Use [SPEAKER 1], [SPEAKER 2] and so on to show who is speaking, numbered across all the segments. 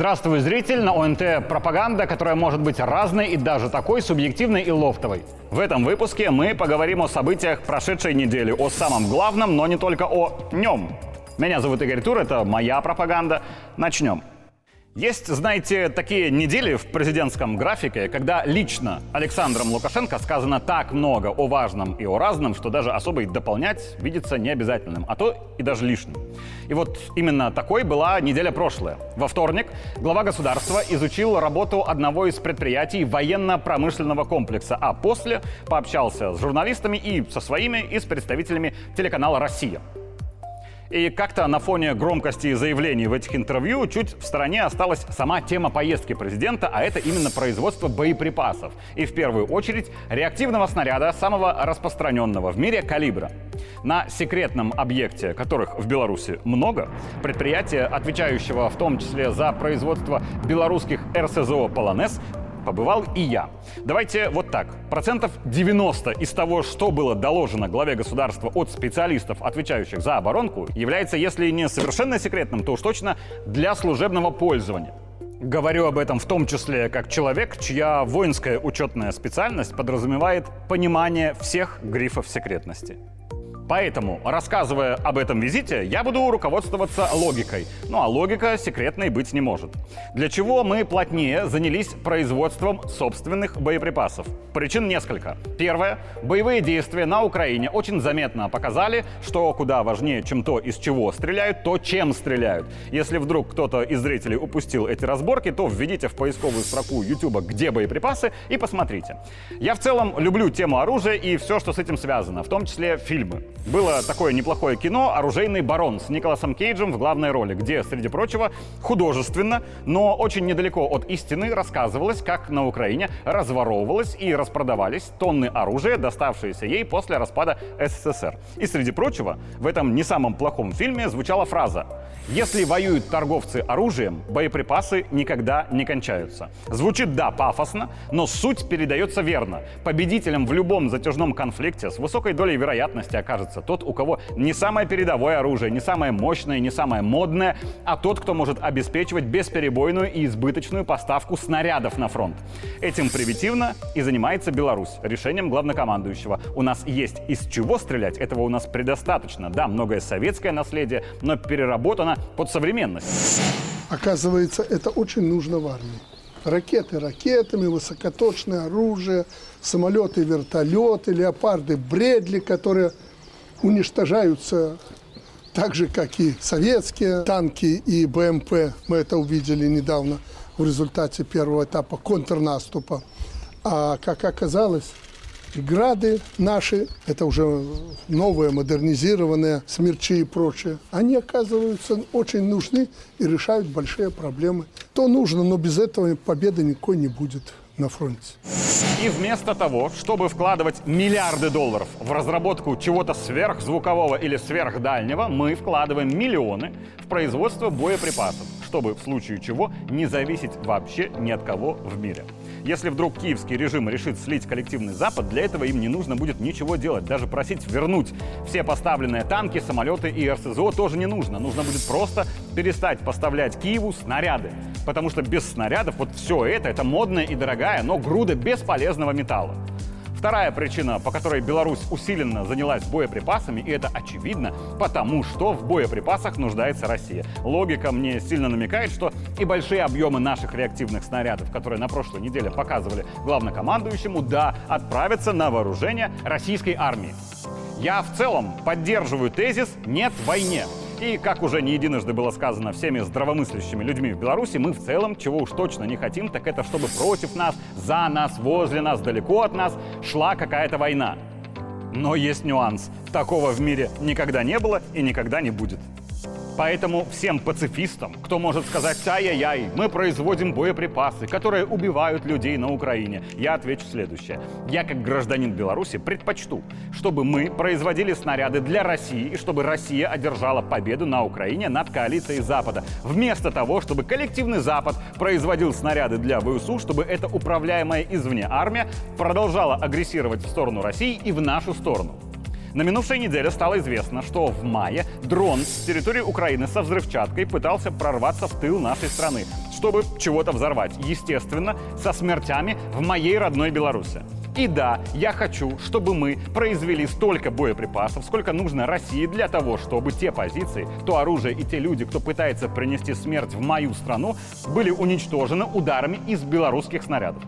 [SPEAKER 1] Здравствуй, зритель! На ОНТ пропаганда, которая может быть разной и даже такой субъективной и лофтовой. В этом выпуске мы поговорим о событиях прошедшей недели, о самом главном, но не только о нем. Меня зовут Игорь Тур, это моя пропаганда. Начнем. Есть, знаете, такие недели в президентском графике, когда лично Александром Лукашенко сказано так много о важном и о разном, что даже особо и дополнять видится необязательным, а то и даже лишним. И вот именно такой была неделя прошлая. Во вторник глава государства изучил работу одного из предприятий военно-промышленного комплекса, а после пообщался с журналистами и со своими, и с представителями телеканала «Россия». И как-то на фоне громкости заявлений в этих интервью чуть в стороне осталась сама тема поездки президента, а это именно производство боеприпасов. И в первую очередь реактивного снаряда самого распространенного в мире калибра. На секретном объекте, которых в Беларуси много, предприятие, отвечающего в том числе за производство белорусских РСЗО «Полонез», побывал и я. Давайте вот так. Процентов 90 из того, что было доложено главе государства от специалистов, отвечающих за оборонку, является, если не совершенно секретным, то уж точно для служебного пользования. Говорю об этом в том числе как человек, чья воинская учетная специальность подразумевает понимание всех грифов секретности. Поэтому, рассказывая об этом визите, я буду руководствоваться логикой. Ну а логика секретной быть не может. Для чего мы плотнее занялись производством собственных боеприпасов? Причин несколько. Первое. Боевые действия на Украине очень заметно показали, что куда важнее, чем то, из чего стреляют, то, чем стреляют. Если вдруг кто-то из зрителей упустил эти разборки, то введите в поисковую строку YouTube «Где боеприпасы» и посмотрите. Я в целом люблю тему оружия и все, что с этим связано, в том числе фильмы. Было такое неплохое кино «Оружейный барон» с Николасом Кейджем в главной роли, где, среди прочего, художественно, но очень недалеко от истины рассказывалось, как на Украине разворовывалось и распродавались тонны оружия, доставшиеся ей после распада СССР. И, среди прочего, в этом не самом плохом фильме звучала фраза «Если воюют торговцы оружием, боеприпасы никогда не кончаются». Звучит, да, пафосно, но суть передается верно. Победителем в любом затяжном конфликте с высокой долей вероятности окажется окажется тот, у кого не самое передовое оружие, не самое мощное, не самое модное, а тот, кто может обеспечивать бесперебойную и избыточную поставку снарядов на фронт. Этим примитивно и занимается Беларусь решением главнокомандующего. У нас есть из чего стрелять, этого у нас предостаточно. Да, многое советское наследие, но переработано под современность.
[SPEAKER 2] Оказывается, это очень нужно в армии. Ракеты ракетами, высокоточное оружие, самолеты, вертолеты, леопарды, бредли, которые уничтожаются так же, как и советские танки и БМП. Мы это увидели недавно в результате первого этапа контрнаступа. А как оказалось, грады наши, это уже новые, модернизированные, смерчи и прочее, они оказываются очень нужны и решают большие проблемы. То нужно, но без этого победы никакой не будет на фронте.
[SPEAKER 1] И вместо того, чтобы вкладывать миллиарды долларов в разработку чего-то сверхзвукового или сверхдальнего, мы вкладываем миллионы в производство боеприпасов, чтобы в случае чего не зависеть вообще ни от кого в мире. Если вдруг киевский режим решит слить коллективный Запад, для этого им не нужно будет ничего делать. Даже просить вернуть все поставленные танки, самолеты и РСЗО тоже не нужно. Нужно будет просто перестать поставлять Киеву снаряды. Потому что без снарядов вот все это, это модная и дорогая, но груда бесполезного металла. Вторая причина, по которой Беларусь усиленно занялась боеприпасами, и это очевидно, потому что в боеприпасах нуждается Россия. Логика мне сильно намекает, что и большие объемы наших реактивных снарядов, которые на прошлой неделе показывали главнокомандующему, да, отправятся на вооружение российской армии. Я в целом поддерживаю тезис «нет войне». И, как уже не единожды было сказано всеми здравомыслящими людьми в Беларуси, мы в целом, чего уж точно не хотим, так это чтобы против нас, за нас, возле нас, далеко от нас шла какая-то война. Но есть нюанс. Такого в мире никогда не было и никогда не будет. Поэтому всем пацифистам, кто может сказать «Ай-яй-яй, мы производим боеприпасы, которые убивают людей на Украине», я отвечу следующее. Я, как гражданин Беларуси, предпочту, чтобы мы производили снаряды для России и чтобы Россия одержала победу на Украине над коалицией Запада. Вместо того, чтобы коллективный Запад производил снаряды для ВСУ, чтобы эта управляемая извне армия продолжала агрессировать в сторону России и в нашу сторону. На минувшей неделе стало известно, что в мае дрон с территории Украины со взрывчаткой пытался прорваться в тыл нашей страны чтобы чего-то взорвать. Естественно, со смертями в моей родной Беларуси. И да, я хочу, чтобы мы произвели столько боеприпасов, сколько нужно России для того, чтобы те позиции, то оружие и те люди, кто пытается принести смерть в мою страну, были уничтожены ударами из белорусских снарядов.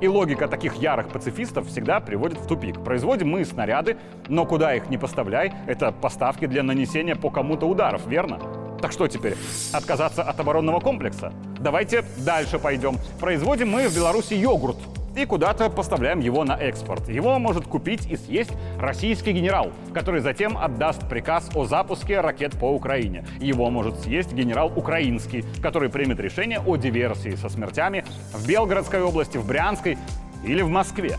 [SPEAKER 1] И логика таких ярых пацифистов всегда приводит в тупик. Производим мы снаряды, но куда их не поставляй, это поставки для нанесения по кому-то ударов, верно? Так что теперь? Отказаться от оборонного комплекса? Давайте дальше пойдем. Производим мы в Беларуси йогурт и куда-то поставляем его на экспорт. Его может купить и съесть российский генерал, который затем отдаст приказ о запуске ракет по Украине. Его может съесть генерал украинский, который примет решение о диверсии со смертями в Белгородской области, в Брянской или в Москве.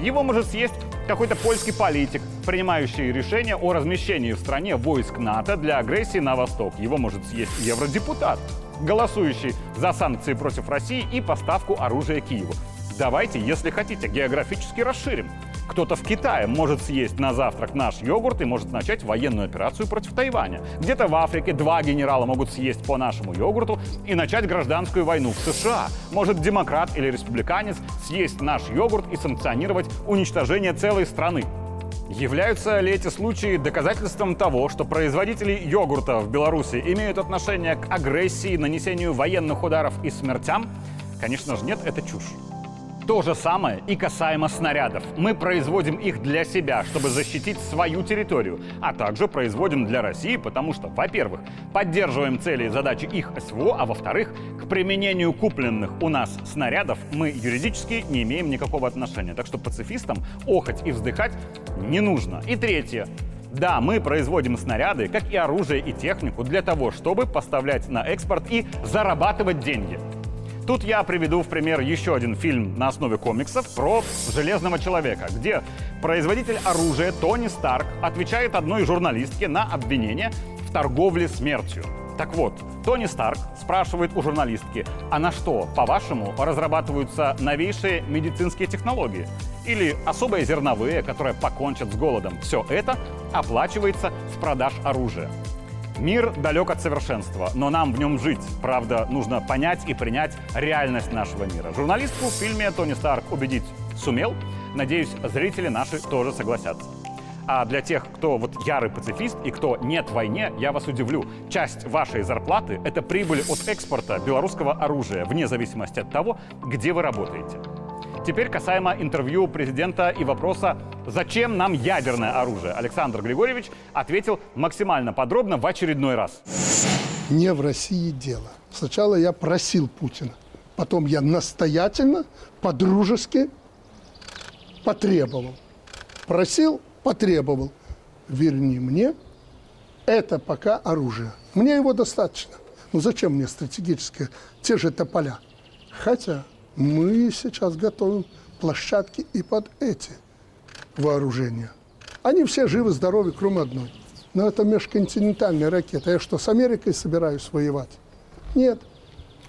[SPEAKER 1] Его может съесть какой-то польский политик, принимающий решение о размещении в стране войск НАТО для агрессии на восток. Его может съесть евродепутат, голосующий за санкции против России и поставку оружия Киеву. Давайте, если хотите, географически расширим. Кто-то в Китае может съесть на завтрак наш йогурт и может начать военную операцию против Тайваня. Где-то в Африке два генерала могут съесть по нашему йогурту и начать гражданскую войну в США. Может демократ или республиканец съесть наш йогурт и санкционировать уничтожение целой страны. Являются ли эти случаи доказательством того, что производители йогурта в Беларуси имеют отношение к агрессии, нанесению военных ударов и смертям? Конечно же нет, это чушь. То же самое и касаемо снарядов. Мы производим их для себя, чтобы защитить свою территорию, а также производим для России, потому что, во-первых, поддерживаем цели и задачи их СВО, а во-вторых, к применению купленных у нас снарядов мы юридически не имеем никакого отношения. Так что пацифистам охоть и вздыхать не нужно. И третье. Да, мы производим снаряды, как и оружие и технику, для того, чтобы поставлять на экспорт и зарабатывать деньги. Тут я приведу в пример еще один фильм на основе комиксов про Железного Человека, где производитель оружия Тони Старк отвечает одной журналистке на обвинение в торговле смертью. Так вот, Тони Старк спрашивает у журналистки, а на что, по-вашему, разрабатываются новейшие медицинские технологии? Или особые зерновые, которые покончат с голодом? Все это оплачивается с продаж оружия. Мир далек от совершенства, но нам в нем жить. Правда, нужно понять и принять реальность нашего мира. Журналистку в фильме Тони Старк убедить сумел. Надеюсь, зрители наши тоже согласятся. А для тех, кто вот ярый пацифист и кто нет войне, я вас удивлю. Часть вашей зарплаты – это прибыль от экспорта белорусского оружия, вне зависимости от того, где вы работаете. Теперь касаемо интервью президента и вопроса, зачем нам ядерное оружие. Александр Григорьевич ответил максимально подробно в очередной раз.
[SPEAKER 2] Не в России дело. Сначала я просил Путина, потом я настоятельно, по-дружески потребовал. Просил, потребовал. Верни мне это пока оружие. Мне его достаточно. Ну зачем мне стратегическое? Те же тополя. Хотя мы сейчас готовим площадки и под эти вооружения. Они все живы, здоровы, кроме одной. Но это межконтинентальная ракета. Я что, с Америкой собираюсь воевать? Нет.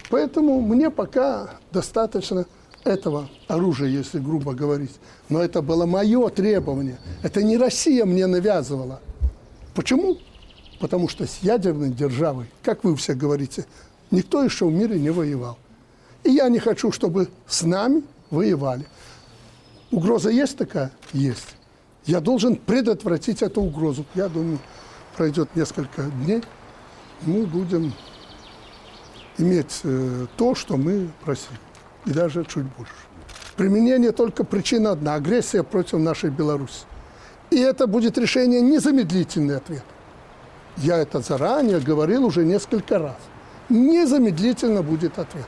[SPEAKER 2] Поэтому мне пока достаточно этого оружия, если грубо говорить. Но это было мое требование. Это не Россия мне навязывала. Почему? Потому что с ядерной державой, как вы все говорите, никто еще в мире не воевал. И я не хочу, чтобы с нами воевали. Угроза есть такая? Есть. Я должен предотвратить эту угрозу. Я думаю, пройдет несколько дней, мы будем иметь э, то, что мы просили. И даже чуть больше. Применение только причина одна – агрессия против нашей Беларуси. И это будет решение незамедлительный ответ. Я это заранее говорил уже несколько раз. Незамедлительно будет ответ.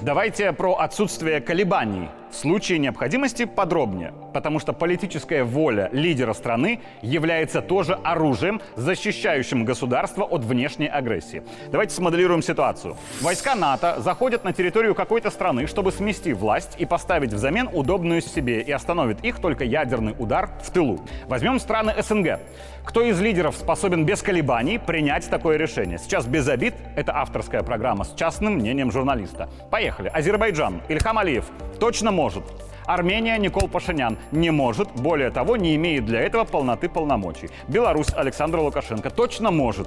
[SPEAKER 1] Давайте про отсутствие колебаний. В случае необходимости подробнее, потому что политическая воля лидера страны является тоже оружием, защищающим государство от внешней агрессии. Давайте смоделируем ситуацию. Войска НАТО заходят на территорию какой-то страны, чтобы смести власть и поставить взамен удобную себе, и остановит их только ядерный удар в тылу. Возьмем страны СНГ. Кто из лидеров способен без колебаний принять такое решение? Сейчас без обид. Это авторская программа с частным мнением журналиста. Поехали. Азербайджан. Ильхам Алиев точно может. Армения Никол Пашинян не может, более того, не имеет для этого полноты полномочий. Беларусь Александр Лукашенко точно может.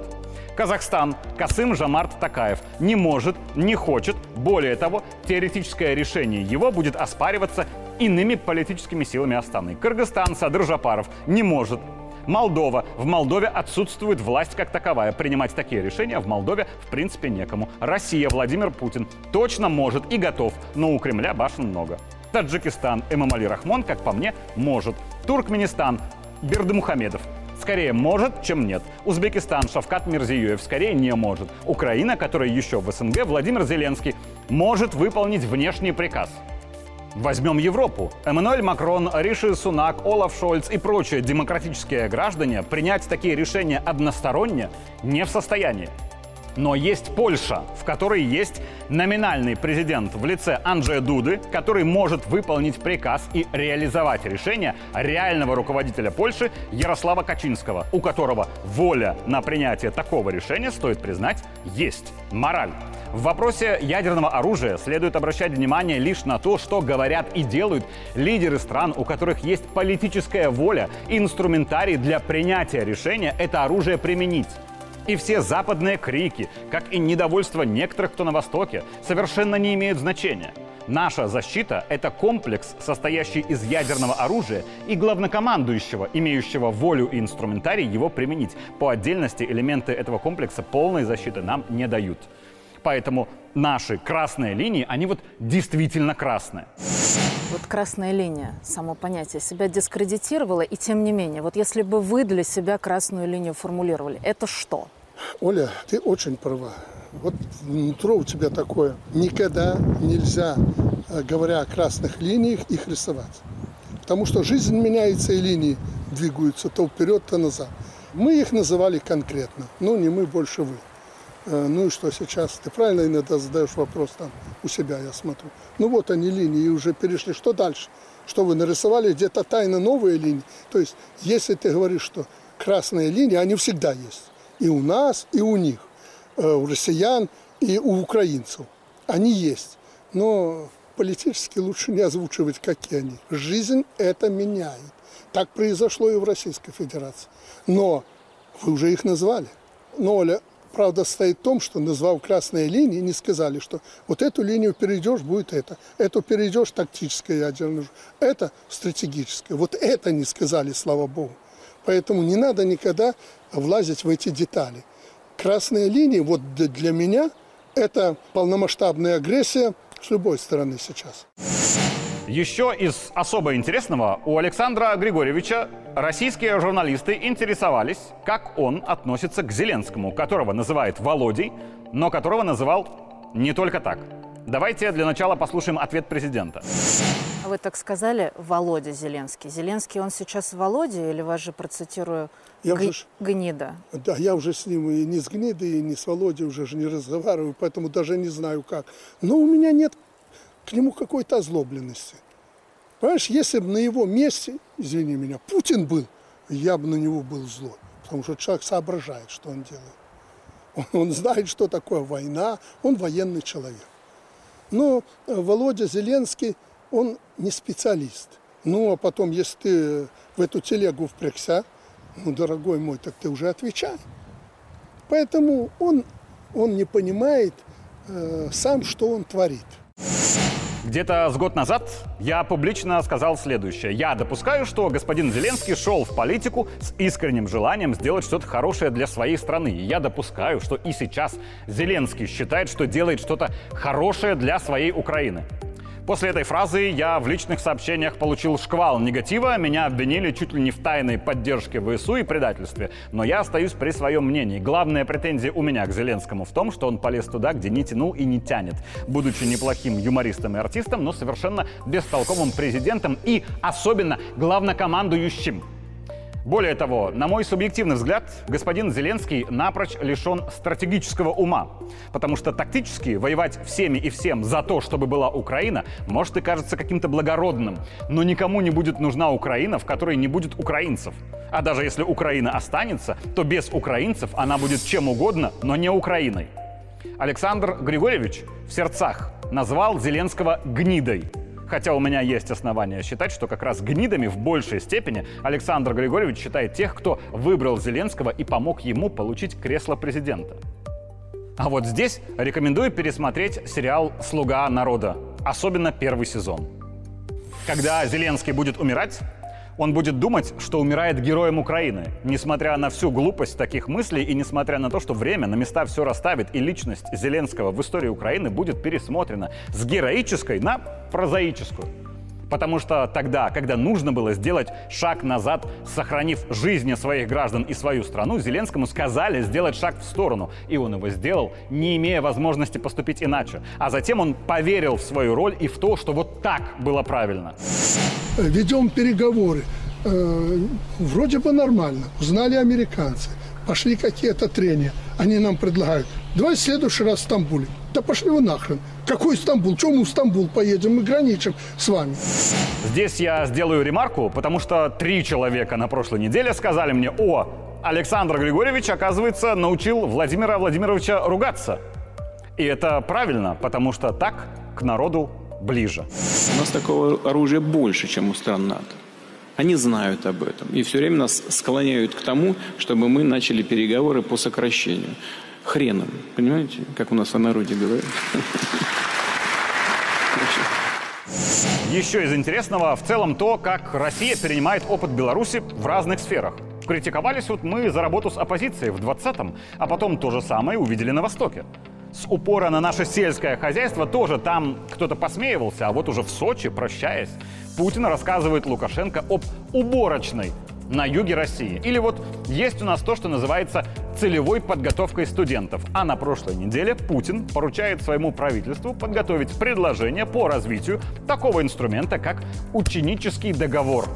[SPEAKER 1] Казахстан Касым Жамарт Такаев не может, не хочет. Более того, теоретическое решение его будет оспариваться иными политическими силами Астаны. Кыргызстан Садыр Жапаров не может, Молдова. В Молдове отсутствует власть как таковая. Принимать такие решения в Молдове в принципе некому. Россия, Владимир Путин точно может и готов, но у Кремля башен много. Таджикистан, Эмамали Рахмон, как по мне, может. Туркменистан, Бердымухамедов. Скорее может, чем нет. Узбекистан, Шавкат Мирзиёев скорее не может. Украина, которая еще в СНГ, Владимир Зеленский, может выполнить внешний приказ. Возьмем Европу. Эммануэль Макрон, Риши Сунак, Олаф Шольц и прочие демократические граждане принять такие решения односторонне не в состоянии. Но есть Польша, в которой есть номинальный президент в лице Анджея Дуды, который может выполнить приказ и реализовать решение реального руководителя Польши Ярослава Качинского, у которого воля на принятие такого решения, стоит признать, есть мораль. В вопросе ядерного оружия следует обращать внимание лишь на то, что говорят и делают лидеры стран, у которых есть политическая воля и инструментарий для принятия решения это оружие применить. И все западные крики, как и недовольство некоторых, кто на Востоке, совершенно не имеют значения. Наша защита – это комплекс, состоящий из ядерного оружия и главнокомандующего, имеющего волю и инструментарий его применить. По отдельности элементы этого комплекса полной защиты нам не дают. Поэтому наши красные линии, они вот действительно красные.
[SPEAKER 3] Вот красная линия, само понятие, себя дискредитировало, и тем не менее, вот если бы вы для себя красную линию формулировали, это что?
[SPEAKER 2] Оля, ты очень права. Вот нутро у тебя такое. Никогда нельзя, э, говоря о красных линиях, их рисовать. Потому что жизнь меняется, и линии двигаются то вперед, то назад. Мы их называли конкретно. Ну, не мы, больше вы. Э, ну и что сейчас? Ты правильно иногда задаешь вопрос там у себя, я смотрю. Ну вот они линии уже перешли. Что дальше? Что вы нарисовали где-то тайно новые линии? То есть, если ты говоришь, что красные линии, они всегда есть. И у нас, и у них. Э, у россиян, и у украинцев. Они есть. Но политически лучше не озвучивать, какие они. Жизнь это меняет. Так произошло и в Российской Федерации. Но вы уже их назвали. Но, Оля, Правда стоит в том, что назвав красные линии, не сказали, что вот эту линию перейдешь, будет это. Эту перейдешь, тактическое ядерное, это стратегическое. Вот это не сказали, слава богу. Поэтому не надо никогда влазить в эти детали. Красные линии, вот для меня, это полномасштабная агрессия с любой стороны сейчас.
[SPEAKER 1] Еще из особо интересного у Александра Григорьевича российские журналисты интересовались, как он относится к Зеленскому, которого называет Володей, но которого называл не только так. Давайте для начала послушаем ответ президента.
[SPEAKER 3] Вы так сказали, Володя Зеленский. Зеленский, он сейчас Володя, или вас же процитирую
[SPEAKER 2] я
[SPEAKER 3] г-
[SPEAKER 2] уже,
[SPEAKER 3] гнида?
[SPEAKER 2] Да, я уже с ним и не с Гнидой, и не с Володей уже же не разговариваю, поэтому даже не знаю как. Но у меня нет к нему какой-то озлобленности. Понимаешь, если бы на его месте, извини меня, Путин был, я бы на него был злой. Потому что человек соображает, что он делает. Он, он знает, что такое война, он военный человек. Но э, Володя Зеленский, он не специалист. Ну, а потом, если ты в эту телегу впрягся, ну, дорогой мой, так ты уже отвечай. Поэтому он, он не понимает э, сам, что он творит.
[SPEAKER 1] Где-то с год назад я публично сказал следующее. Я допускаю, что господин Зеленский шел в политику с искренним желанием сделать что-то хорошее для своей страны. И я допускаю, что и сейчас Зеленский считает, что делает что-то хорошее для своей Украины. После этой фразы я в личных сообщениях получил шквал негатива, меня обвинили чуть ли не в тайной поддержке ВСУ и предательстве. Но я остаюсь при своем мнении. Главная претензия у меня к Зеленскому в том, что он полез туда, где не тянул и не тянет. Будучи неплохим юмористом и артистом, но совершенно бестолковым президентом и особенно главнокомандующим. Более того, на мой субъективный взгляд, господин Зеленский напрочь лишен стратегического ума. Потому что тактически воевать всеми и всем за то, чтобы была Украина, может и кажется каким-то благородным. Но никому не будет нужна Украина, в которой не будет украинцев. А даже если Украина останется, то без украинцев она будет чем угодно, но не Украиной. Александр Григорьевич в сердцах назвал Зеленского гнидой. Хотя у меня есть основания считать, что как раз гнидами в большей степени Александр Григорьевич считает тех, кто выбрал Зеленского и помог ему получить кресло президента. А вот здесь рекомендую пересмотреть сериал «Слуга народа», особенно первый сезон. Когда Зеленский будет умирать, он будет думать, что умирает героем Украины, несмотря на всю глупость таких мыслей и несмотря на то, что время на места все расставит, и личность Зеленского в истории Украины будет пересмотрена с героической на прозаическую. Потому что тогда, когда нужно было сделать шаг назад, сохранив жизни своих граждан и свою страну, Зеленскому сказали сделать шаг в сторону. И он его сделал, не имея возможности поступить иначе. А затем он поверил в свою роль и в то, что вот так было правильно.
[SPEAKER 2] Ведем переговоры. Э, вроде бы нормально. Узнали американцы. Пошли какие-то трения. Они нам предлагают. Давай в следующий раз в Стамбуле. Да пошли вы нахрен. Какой Стамбул? Чем мы в Стамбул поедем? Мы граничим с вами.
[SPEAKER 1] Здесь я сделаю ремарку, потому что три человека на прошлой неделе сказали мне, о, Александр Григорьевич, оказывается, научил Владимира Владимировича ругаться. И это правильно, потому что так к народу ближе.
[SPEAKER 4] У нас такого оружия больше, чем у стран НАТО. Они знают об этом и все время нас склоняют к тому, чтобы мы начали переговоры по сокращению. Хреном, понимаете, как у нас в народе говорят.
[SPEAKER 1] Еще из интересного в целом то, как Россия перенимает опыт Беларуси в разных сферах. Критиковались вот мы за работу с оппозицией в 20-м, а потом то же самое увидели на Востоке. С упора на наше сельское хозяйство тоже там кто-то посмеивался, а вот уже в Сочи, прощаясь, Путин рассказывает Лукашенко об уборочной на юге России. Или вот есть у нас то, что называется целевой подготовкой студентов. А на прошлой неделе Путин поручает своему правительству подготовить предложение по развитию такого инструмента, как ученический договор.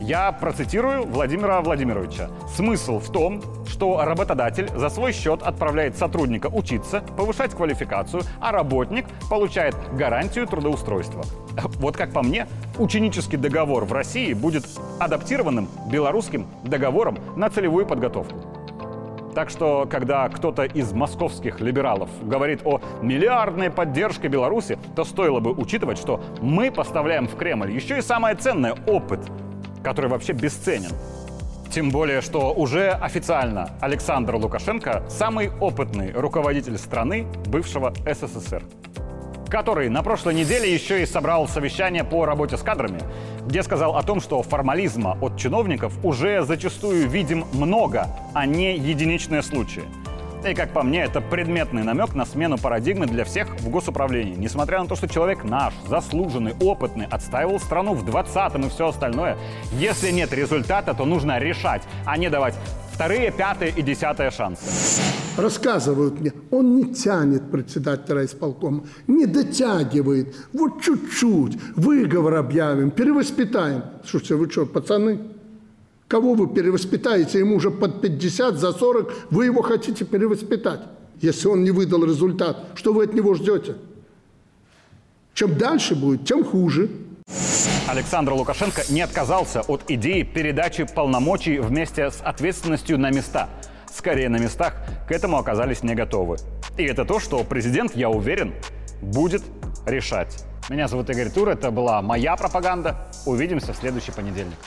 [SPEAKER 1] Я процитирую Владимира Владимировича. Смысл в том, что работодатель за свой счет отправляет сотрудника учиться, повышать квалификацию, а работник получает гарантию трудоустройства. Вот как по мне, ученический договор в России будет адаптированным белорусским договором на целевую подготовку. Так что, когда кто-то из московских либералов говорит о миллиардной поддержке Беларуси, то стоило бы учитывать, что мы поставляем в Кремль еще и самое ценное – опыт – который вообще бесценен. Тем более, что уже официально Александр Лукашенко – самый опытный руководитель страны бывшего СССР который на прошлой неделе еще и собрал совещание по работе с кадрами, где сказал о том, что формализма от чиновников уже зачастую видим много, а не единичные случаи – и, как по мне, это предметный намек на смену парадигмы для всех в госуправлении. Несмотря на то, что человек наш, заслуженный, опытный, отстаивал страну в 20-м и все остальное, если нет результата, то нужно решать, а не давать вторые, пятые и десятые шансы.
[SPEAKER 2] Рассказывают мне, он не тянет председателя исполкома, не дотягивает. Вот чуть-чуть, выговор объявим, перевоспитаем. Слушайте, вы что, пацаны? Кого вы перевоспитаете? Ему уже под 50, за 40. Вы его хотите перевоспитать. Если он не выдал результат, что вы от него ждете? Чем дальше будет, тем хуже.
[SPEAKER 1] Александр Лукашенко не отказался от идеи передачи полномочий вместе с ответственностью на места. Скорее, на местах к этому оказались не готовы. И это то, что президент, я уверен, будет решать. Меня зовут Игорь Тур, это была моя пропаганда. Увидимся в следующий понедельник.